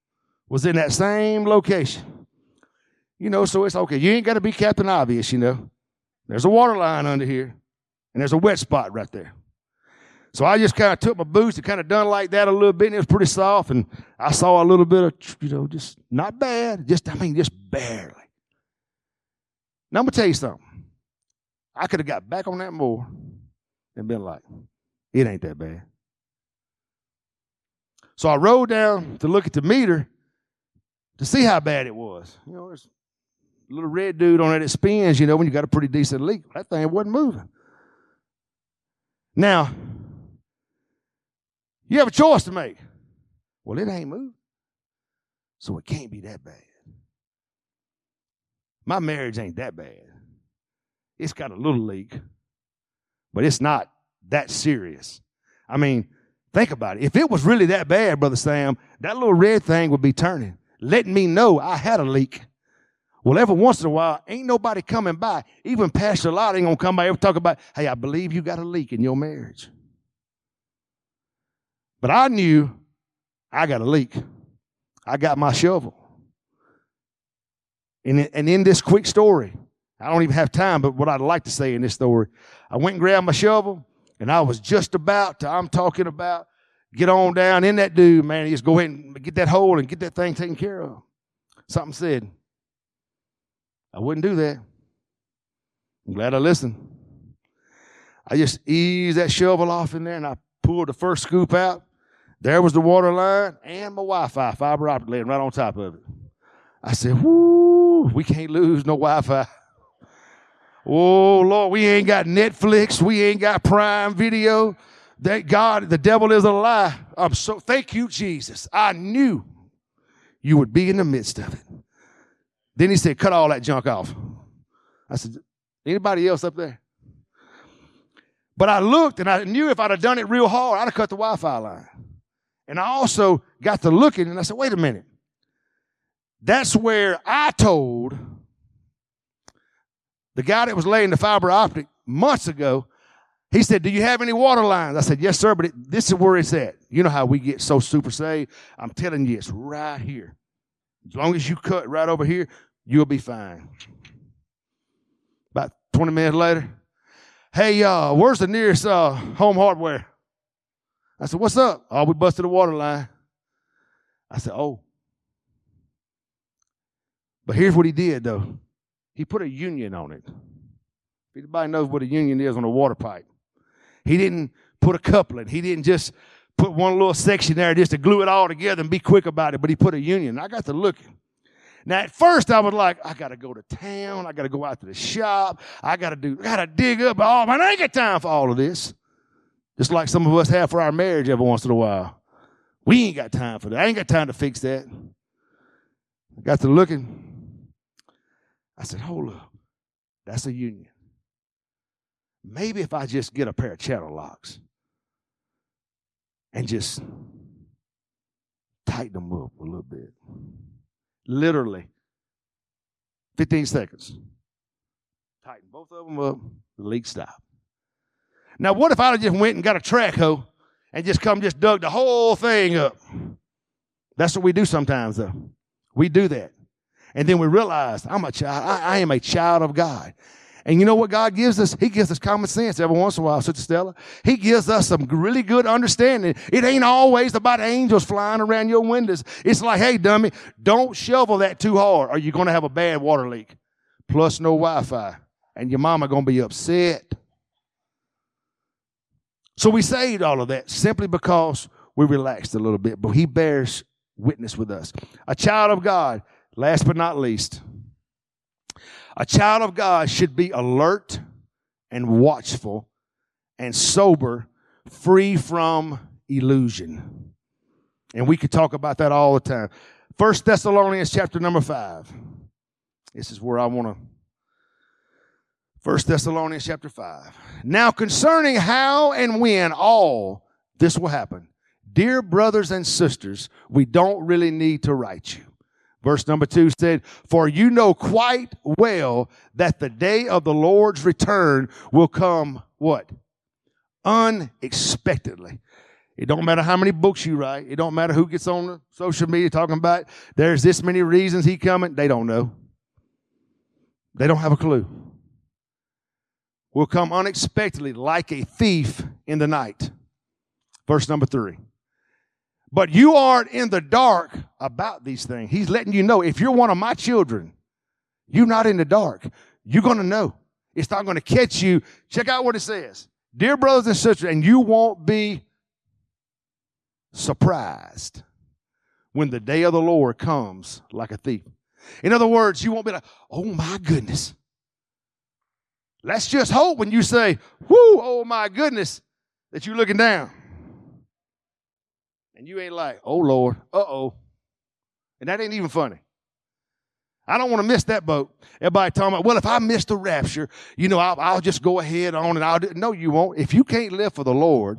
was in that same location. You know, so it's okay. You ain't got to be Captain Obvious, you know. There's a water line under here, and there's a wet spot right there. So I just kind of took my boots and kind of done like that a little bit, and it was pretty soft. And I saw a little bit of, you know, just not bad, just, I mean, just barely. Now I'm going to tell you something. I could have got back on that more and been like, it ain't that bad. So I rode down to look at the meter to see how bad it was. You know, there's a little red dude on it that spins, you know, when you got a pretty decent leak. That thing wasn't moving. Now, you have a choice to make. Well, it ain't moving. So it can't be that bad. My marriage ain't that bad. It's got a little leak, but it's not that serious. I mean, think about it. If it was really that bad, Brother Sam, that little red thing would be turning, letting me know I had a leak. Well, every once in a while, ain't nobody coming by. Even Pastor Lot ain't gonna come by ever talk about, hey, I believe you got a leak in your marriage. But I knew I got a leak. I got my shovel. And, and in this quick story, I don't even have time, but what I'd like to say in this story, I went and grabbed my shovel, and I was just about to, I'm talking about, get on down in that dude, man. Just go ahead and get that hole and get that thing taken care of. Something said, I wouldn't do that. I'm glad I listened. I just eased that shovel off in there and I pulled the first scoop out. There was the water line and my Wi-Fi fiber optic laying right on top of it. I said, "Whoo, we can't lose no Wi-Fi." Oh Lord, we ain't got Netflix, we ain't got Prime Video. That God, the devil is a lie. I'm so thank you, Jesus. I knew you would be in the midst of it. Then he said, cut all that junk off. I said, anybody else up there? But I looked and I knew if I'd have done it real hard, I'd have cut the Wi-Fi line. And I also got to looking and I said, wait a minute. That's where I told the guy that was laying the fiber optic months ago, he said, Do you have any water lines? I said, Yes, sir, but it, this is where it's at. You know how we get so super saved? I'm telling you, it's right here. As long as you cut right over here, you'll be fine. About 20 minutes later, hey, uh, where's the nearest uh, home hardware? I said, What's up? Oh, we busted the water line. I said, Oh. But here's what he did, though. He put a union on it. Anybody knows what a union is on a water pipe? He didn't put a coupling. He didn't just put one little section there just to glue it all together and be quick about it, but he put a union. I got to looking. Now, at first, I was like, I got to go to town. I got to go out to the shop. I got to do, got to dig up. Oh, man, I ain't got time for all of this. Just like some of us have for our marriage every once in a while. We ain't got time for that. I ain't got time to fix that. I got to looking. I said, hold up. That's a union. Maybe if I just get a pair of channel locks and just tighten them up a little bit. Literally, 15 seconds. Tighten both of them up, the leak stop. Now, what if I just went and got a track hoe and just come just dug the whole thing up? That's what we do sometimes, though. We do that. And then we realize I'm a child. I, I am a child of God. And you know what God gives us? He gives us common sense every once in a while, Sister Stella. He gives us some really good understanding. It ain't always about angels flying around your windows. It's like, hey, dummy, don't shovel that too hard or you're going to have a bad water leak. Plus no Wi-Fi. And your mama going to be upset. So we saved all of that simply because we relaxed a little bit, but he bears witness with us. A child of God Last but not least, a child of God should be alert and watchful and sober, free from illusion. And we could talk about that all the time. First Thessalonians chapter number five. This is where I want to. First Thessalonians chapter five. Now concerning how and when all this will happen, dear brothers and sisters, we don't really need to write you. Verse number two said, For you know quite well that the day of the Lord's return will come what? Unexpectedly. It don't matter how many books you write. It don't matter who gets on social media talking about there's this many reasons he coming. They don't know. They don't have a clue. Will come unexpectedly like a thief in the night. Verse number three. But you aren't in the dark about these things. He's letting you know if you're one of my children, you're not in the dark. You're going to know. It's not going to catch you. Check out what it says. Dear brothers and sisters, and you won't be surprised when the day of the Lord comes like a thief. In other words, you won't be like, oh my goodness. Let's just hope when you say, whoo, oh my goodness, that you're looking down. And you ain't like, oh Lord, uh oh. And that ain't even funny. I don't want to miss that boat. Everybody talking about, well, if I miss the rapture, you know, I'll, I'll just go ahead on and I'll do. No, you won't. If you can't live for the Lord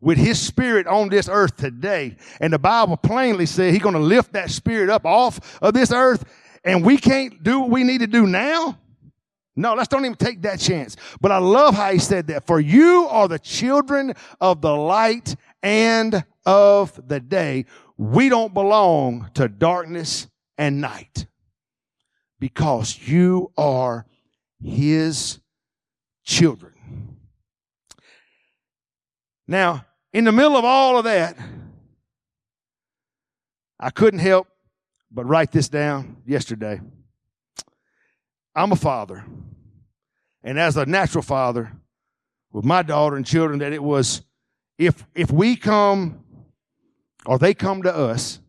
with His Spirit on this earth today, and the Bible plainly says He's going to lift that Spirit up off of this earth, and we can't do what we need to do now. No, let's don't even take that chance. But I love how he said that. For you are the children of the light and of the day. We don't belong to darkness and night because you are his children. Now, in the middle of all of that, I couldn't help but write this down yesterday. I'm a father. And as a natural father with my daughter and children, that it was if if we come or they come to us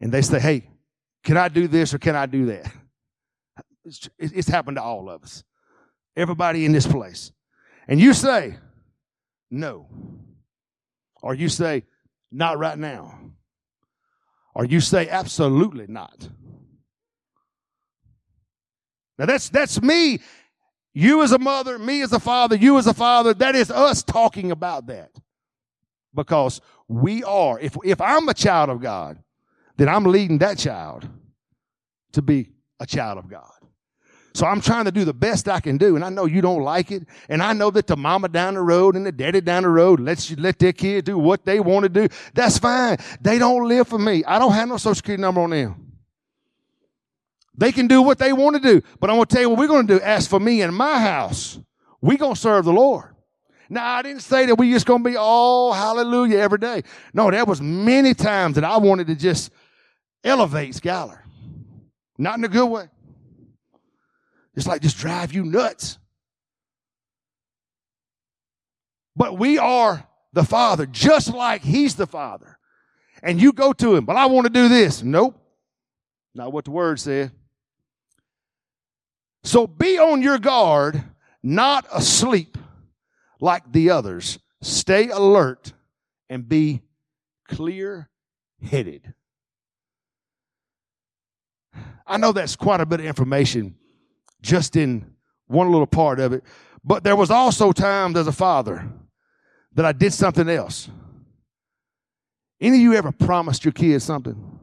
and they say, Hey, can I do this or can I do that? It's, it's happened to all of us. Everybody in this place. And you say, No. Or you say, Not right now. Or you say, Absolutely not. Now that's that's me. You as a mother, me as a father, you as a father, that is us talking about that. Because we are, if if I'm a child of God, then I'm leading that child to be a child of God. So I'm trying to do the best I can do. And I know you don't like it. And I know that the mama down the road and the daddy down the road lets you let their kid do what they want to do. That's fine. They don't live for me. I don't have no social security number on them. They can do what they want to do. But I'm going to tell you what we're going to do. As for me and my house, we're going to serve the Lord. Now, I didn't say that we just going to be all hallelujah every day. No, there was many times that I wanted to just elevate Skylar. Not in a good way. It's like just drive you nuts. But we are the Father, just like He's the Father. And you go to Him, but I want to do this. Nope. Not what the Word said. So be on your guard, not asleep like the others. Stay alert and be clear headed. I know that's quite a bit of information just in one little part of it. But there was also times as a father that I did something else. Any of you ever promised your kids something?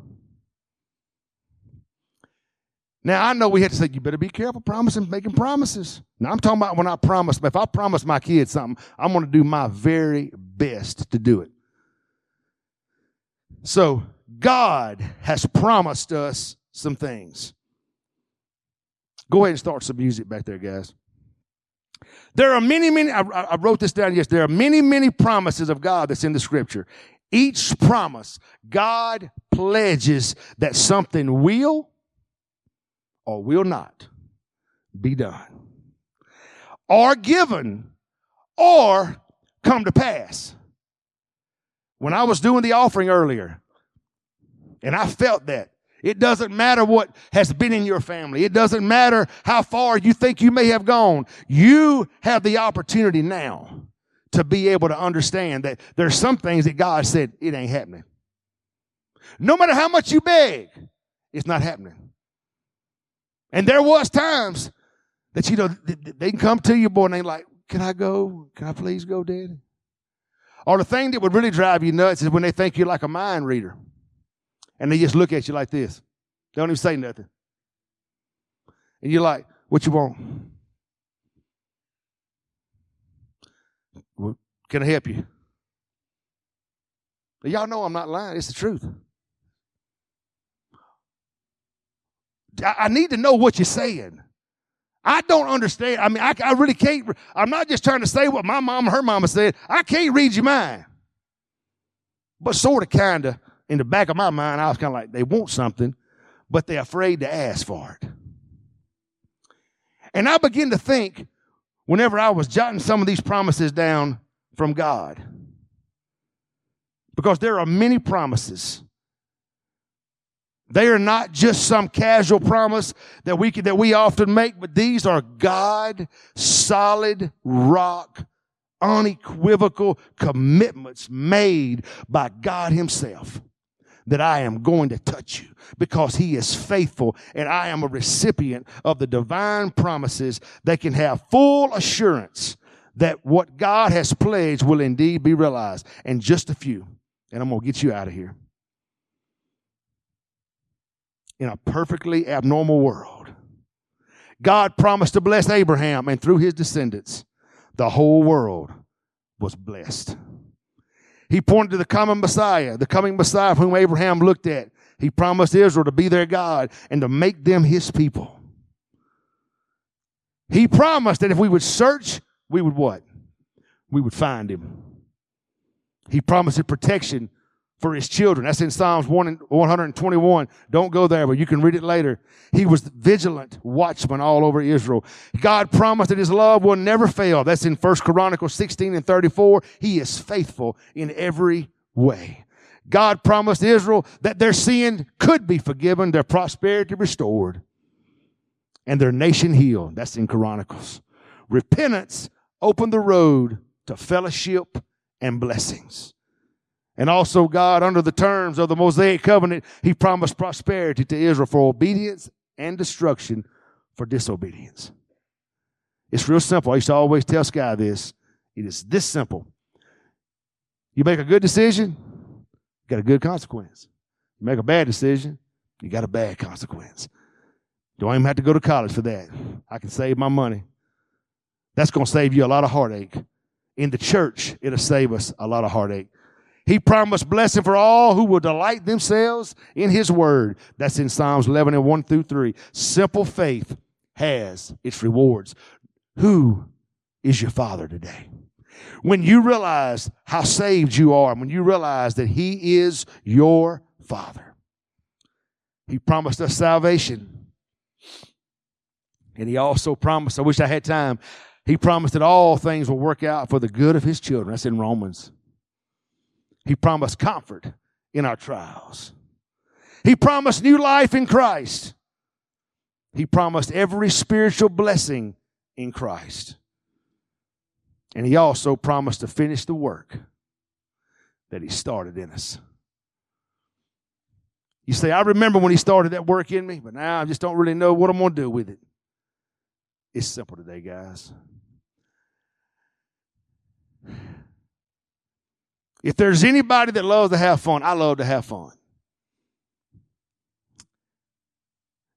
Now I know we had to say, you better be careful promising, making promises. Now I'm talking about when I promise, if I promise my kids something, I'm going to do my very best to do it. So God has promised us some things. Go ahead and start some music back there, guys. There are many, many, I, I wrote this down yes, there are many, many promises of God that's in the scripture. Each promise, God pledges that something will or will not be done, or given, or come to pass. When I was doing the offering earlier, and I felt that it doesn't matter what has been in your family. It doesn't matter how far you think you may have gone. You have the opportunity now to be able to understand that there's some things that God said it ain't happening. No matter how much you beg, it's not happening. And there was times that you know they can come to you, boy, and they like, "Can I go? Can I please go, Daddy?" Or the thing that would really drive you nuts is when they think you're like a mind reader and they just look at you like this. They don't even say nothing. And you're like, what you want? Can I help you? Y'all know I'm not lying. It's the truth. I need to know what you're saying. I don't understand. I mean, I, I really can't. I'm not just trying to say what my mom her mama said. I can't read your mind. But sort of, kind of, in the back of my mind, I was kind of like, they want something, but they're afraid to ask for it. And I begin to think, whenever I was jotting some of these promises down from God, because there are many promises. They are not just some casual promise that we that we often make, but these are God solid rock unequivocal commitments made by God himself that I am going to touch you because he is faithful and I am a recipient of the divine promises that can have full assurance that what God has pledged will indeed be realized. And just a few, and I'm going to get you out of here. In a perfectly abnormal world, God promised to bless Abraham, and through his descendants, the whole world was blessed. He pointed to the coming Messiah, the coming Messiah whom Abraham looked at. He promised Israel to be their God and to make them his people. He promised that if we would search, we would what? We would find him. He promised protection for his children. That's in Psalms 121. Don't go there, but you can read it later. He was vigilant watchman all over Israel. God promised that his love will never fail. That's in 1 Chronicles 16 and 34. He is faithful in every way. God promised Israel that their sin could be forgiven, their prosperity restored, and their nation healed. That's in Chronicles. Repentance opened the road to fellowship and blessings. And also, God, under the terms of the Mosaic covenant, He promised prosperity to Israel for obedience and destruction for disobedience. It's real simple. I used to always tell Sky this. It is this simple. You make a good decision, you got a good consequence. You make a bad decision, you got a bad consequence. Don't even have to go to college for that. I can save my money. That's going to save you a lot of heartache. In the church, it'll save us a lot of heartache. He promised blessing for all who will delight themselves in his word. That's in Psalms 11 and 1 through 3. Simple faith has its rewards. Who is your father today? When you realize how saved you are, when you realize that he is your father, he promised us salvation. And he also promised, I wish I had time, he promised that all things will work out for the good of his children. That's in Romans. He promised comfort in our trials. He promised new life in Christ. He promised every spiritual blessing in Christ. And he also promised to finish the work that he started in us. You say, I remember when he started that work in me, but now I just don't really know what I'm going to do with it. It's simple today, guys. If there's anybody that loves to have fun, I love to have fun.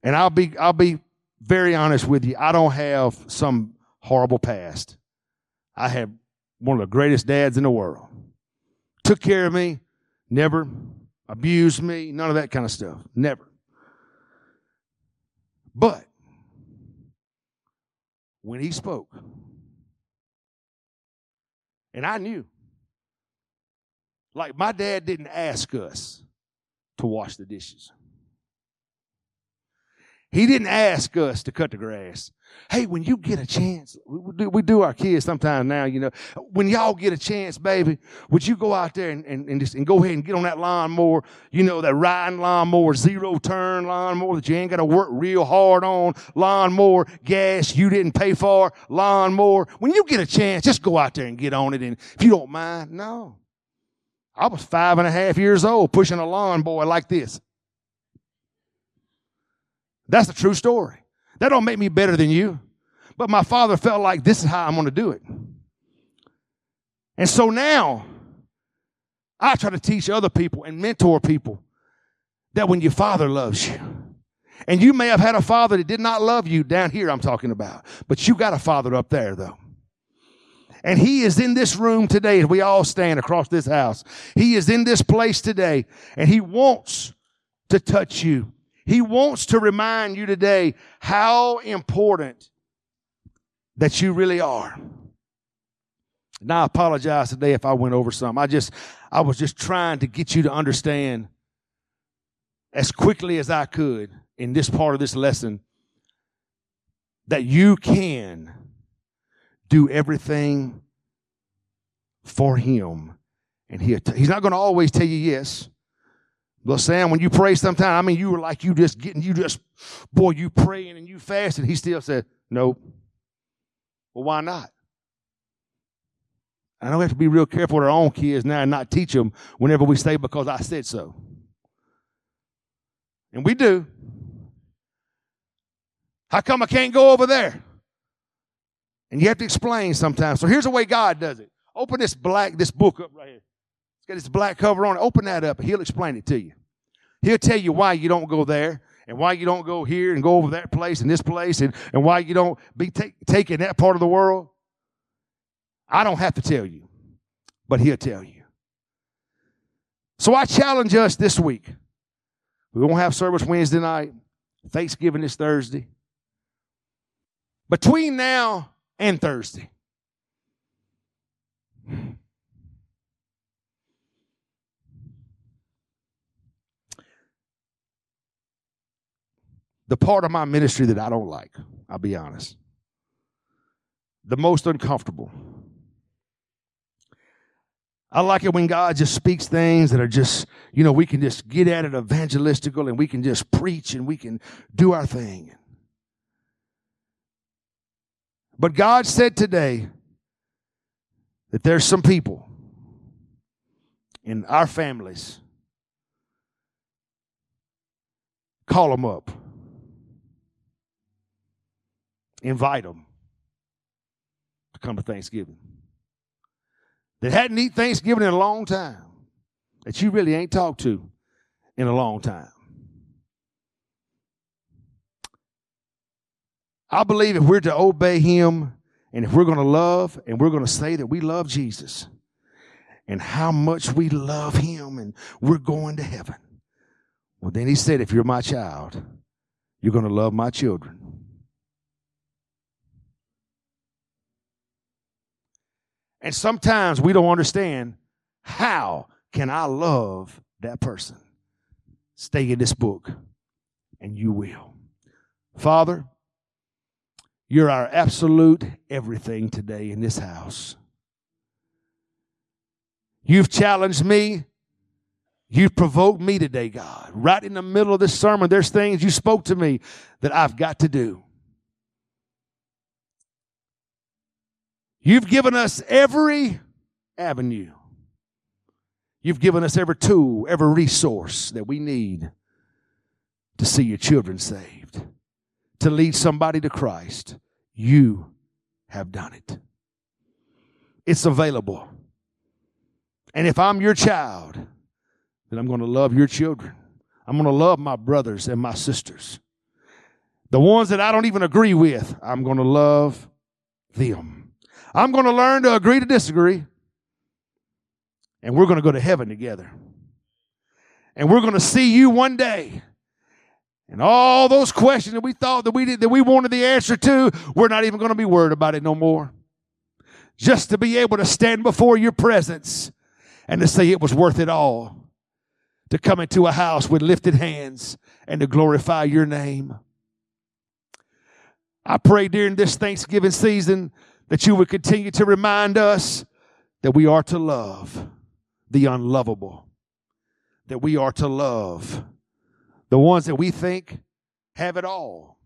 And I'll be I'll be very honest with you. I don't have some horrible past. I have one of the greatest dads in the world. Took care of me, never abused me, none of that kind of stuff. Never. But when he spoke, and I knew like my dad didn't ask us to wash the dishes. He didn't ask us to cut the grass. Hey, when you get a chance, we do, we do our kids sometimes now, you know, when y'all get a chance, baby, would you go out there and, and, and just and go ahead and get on that lawnmower, you know, that riding lawnmower, zero turn lawnmower that you ain't got to work real hard on, lawnmower, gas you didn't pay for, lawnmower. When you get a chance, just go out there and get on it. And if you don't mind, no. I was five and a half years old pushing a lawn boy like this. That's a true story. That don't make me better than you. But my father felt like this is how I'm going to do it. And so now I try to teach other people and mentor people that when your father loves you, and you may have had a father that did not love you down here, I'm talking about, but you got a father up there though. And he is in this room today as we all stand across this house. He is in this place today and he wants to touch you. He wants to remind you today how important that you really are. Now I apologize today if I went over some. I just, I was just trying to get you to understand as quickly as I could in this part of this lesson that you can do everything for him. And he, he's not going to always tell you yes. But Sam, when you pray sometime, I mean, you were like you just getting, you just, boy, you praying and you fasting. He still said, no. Well, why not? I know we have to be real careful with our own kids now and not teach them whenever we say because I said so. And we do. How come I can't go over there? And you have to explain sometimes. So here's the way God does it. Open this black, this book up right here. It's got this black cover on it. Open that up. He'll explain it to you. He'll tell you why you don't go there and why you don't go here and go over that place and this place and, and why you don't be take, taking that part of the world. I don't have to tell you, but he'll tell you. So I challenge us this week. We won't have service Wednesday night. Thanksgiving is Thursday. Between now and Thursday. The part of my ministry that I don't like, I'll be honest, the most uncomfortable. I like it when God just speaks things that are just, you know, we can just get at it evangelistical and we can just preach and we can do our thing. But God said today that there's some people in our families. Call them up. Invite them to come to Thanksgiving that hadn't eaten Thanksgiving in a long time, that you really ain't talked to in a long time. I believe if we're to obey Him and if we're going to love and we're going to say that we love Jesus and how much we love Him and we're going to heaven, well, then He said, if you're my child, you're going to love my children. And sometimes we don't understand how can I love that person? Stay in this book and you will. Father, you're our absolute everything today in this house. You've challenged me. You've provoked me today, God. Right in the middle of this sermon, there's things you spoke to me that I've got to do. You've given us every avenue. You've given us every tool, every resource that we need to see your children saved, to lead somebody to Christ. You have done it. It's available. And if I'm your child, then I'm going to love your children. I'm going to love my brothers and my sisters. The ones that I don't even agree with, I'm going to love them. I'm going to learn to agree to disagree. And we're going to go to heaven together. And we're going to see you one day. And all those questions that we thought that we did, that we wanted the answer to, we're not even going to be worried about it no more. Just to be able to stand before your presence and to say it was worth it all. To come into a house with lifted hands and to glorify your name. I pray during this Thanksgiving season that you would continue to remind us that we are to love the unlovable, that we are to love the ones that we think have it all,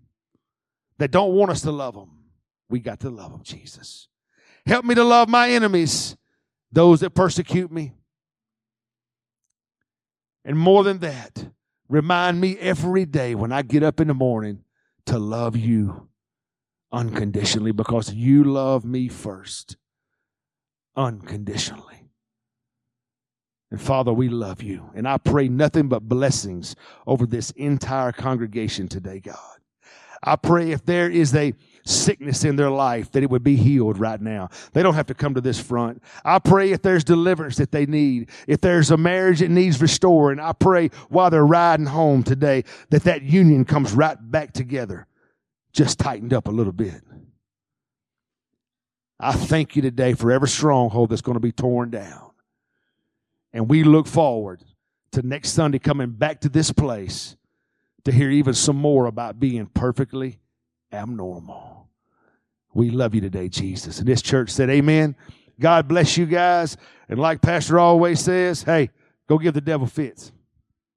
that don't want us to love them. We got to love them, Jesus. Help me to love my enemies, those that persecute me. And more than that, remind me every day when I get up in the morning to love you unconditionally because you love me first unconditionally. And Father, we love you. And I pray nothing but blessings over this entire congregation today, God. I pray if there is a sickness in their life that it would be healed right now. They don't have to come to this front. I pray if there's deliverance that they need, if there's a marriage that needs restoring, I pray while they're riding home today that that union comes right back together just tightened up a little bit. I thank you today for every stronghold that's going to be torn down. And we look forward to next Sunday coming back to this place to hear even some more about being perfectly abnormal. We love you today, Jesus. And this church said, Amen. God bless you guys. And like Pastor always says, hey, go give the devil fits.